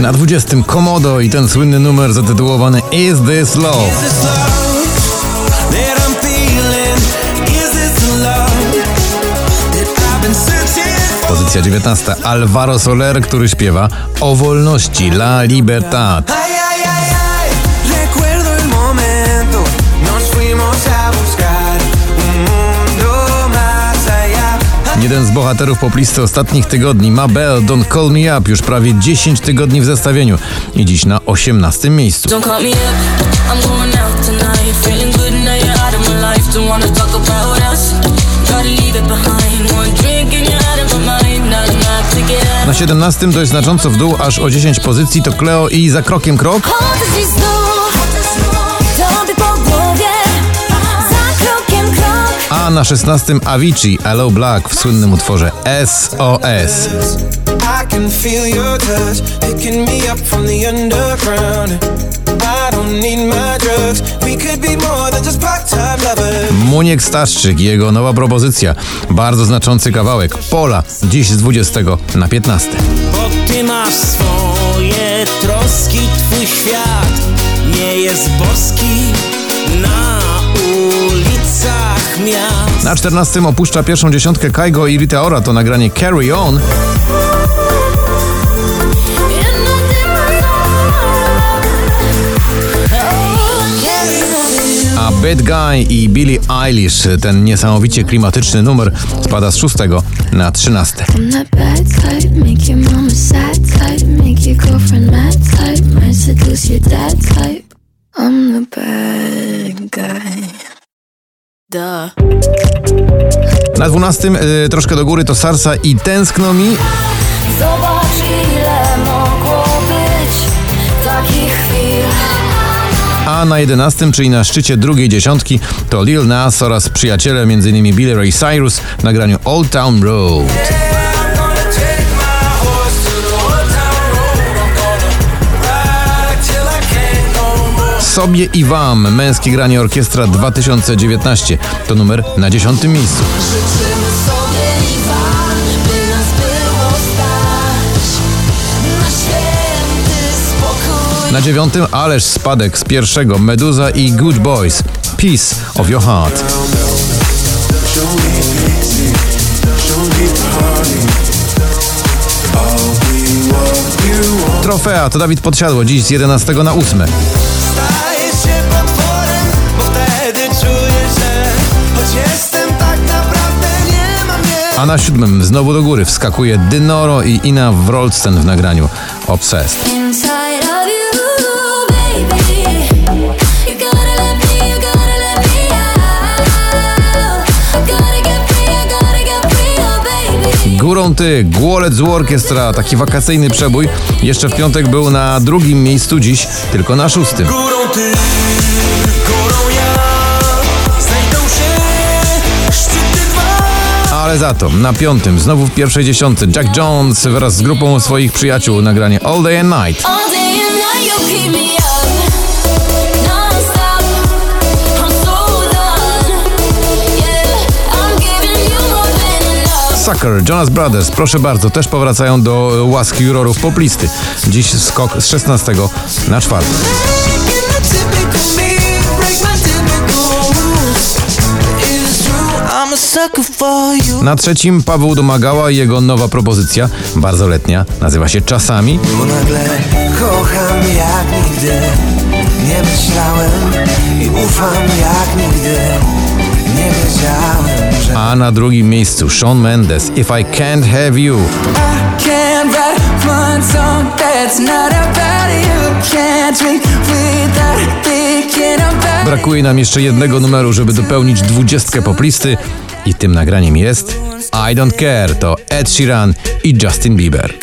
Na 20 Komodo i ten słynny numer zatytułowany Is This Love. Pozycja 19 Alvaro Soler, który śpiewa o wolności La Libertad. Jeden z bohaterów poplisty ostatnich tygodni, Mabel Don't Call Me Up, już prawie 10 tygodni w zestawieniu i dziś na 18 miejscu. Na 17 dość znacząco w dół, aż o 10 pozycji to Cleo i za krokiem krok. A na 16 Avicii Hello Black w słynnym utworze SOS. Muniek Staszczyk i jego nowa propozycja. Bardzo znaczący kawałek. Pola. Dziś z 20 na 15. Bo ty masz swoje troski, twój świat nie jest boski na ulicach miast. Na 14 opuszcza pierwszą dziesiątkę Kaigo i Rita Ora to nagranie Carry On. A Bad Guy i Billie Eilish, ten niesamowicie klimatyczny numer, spada z 6 na 13. Na 12 y, troszkę do góry to Sarsa i Tęskno mi. Zobacz ile mogło być takich chwil. A na 11, czyli na szczycie drugiej dziesiątki, to Lil Nas oraz przyjaciele, m.in. Billy Ray Cyrus w nagraniu Old Town Road. Sobie i Wam, męskie granie orkiestra 2019. To numer na dziesiątym miejscu. Na dziewiątym ależ spadek z pierwszego Meduza i Good Boys. Peace of Your Heart. Trofea to Dawid Podsiadło, dziś z 11 na 8. A na siódmym znowu do góry wskakuje Dynoro i Ina Wroldsten w nagraniu Obsessed. Górą ty, Głolec z Orkiestra, taki wakacyjny przebój. Jeszcze w piątek był na drugim miejscu, dziś tylko na szóstym. Górą ty, górą ja, Ale za to na piątym, znowu w pierwszej dziesiątce, Jack Jones wraz z grupą swoich przyjaciół nagranie All Day and Night. Sucker, Jonas Brothers, proszę bardzo, też powracają do łaski jurorów poplisty. Dziś skok z 16 na 4. Na trzecim Paweł Domagała i jego nowa propozycja, bardzo letnia, nazywa się Czasami. Bo nagle kocham jak nigdy, nie myślałem i ufam jak nigdy, nie wiedziałem. A na drugim miejscu Shawn Mendes If I Can't Have You. Brakuje nam jeszcze jednego numeru, żeby dopełnić dwudziestkę poplisty i tym nagraniem jest I Don't Care to Ed Sheeran i Justin Bieber.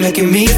making me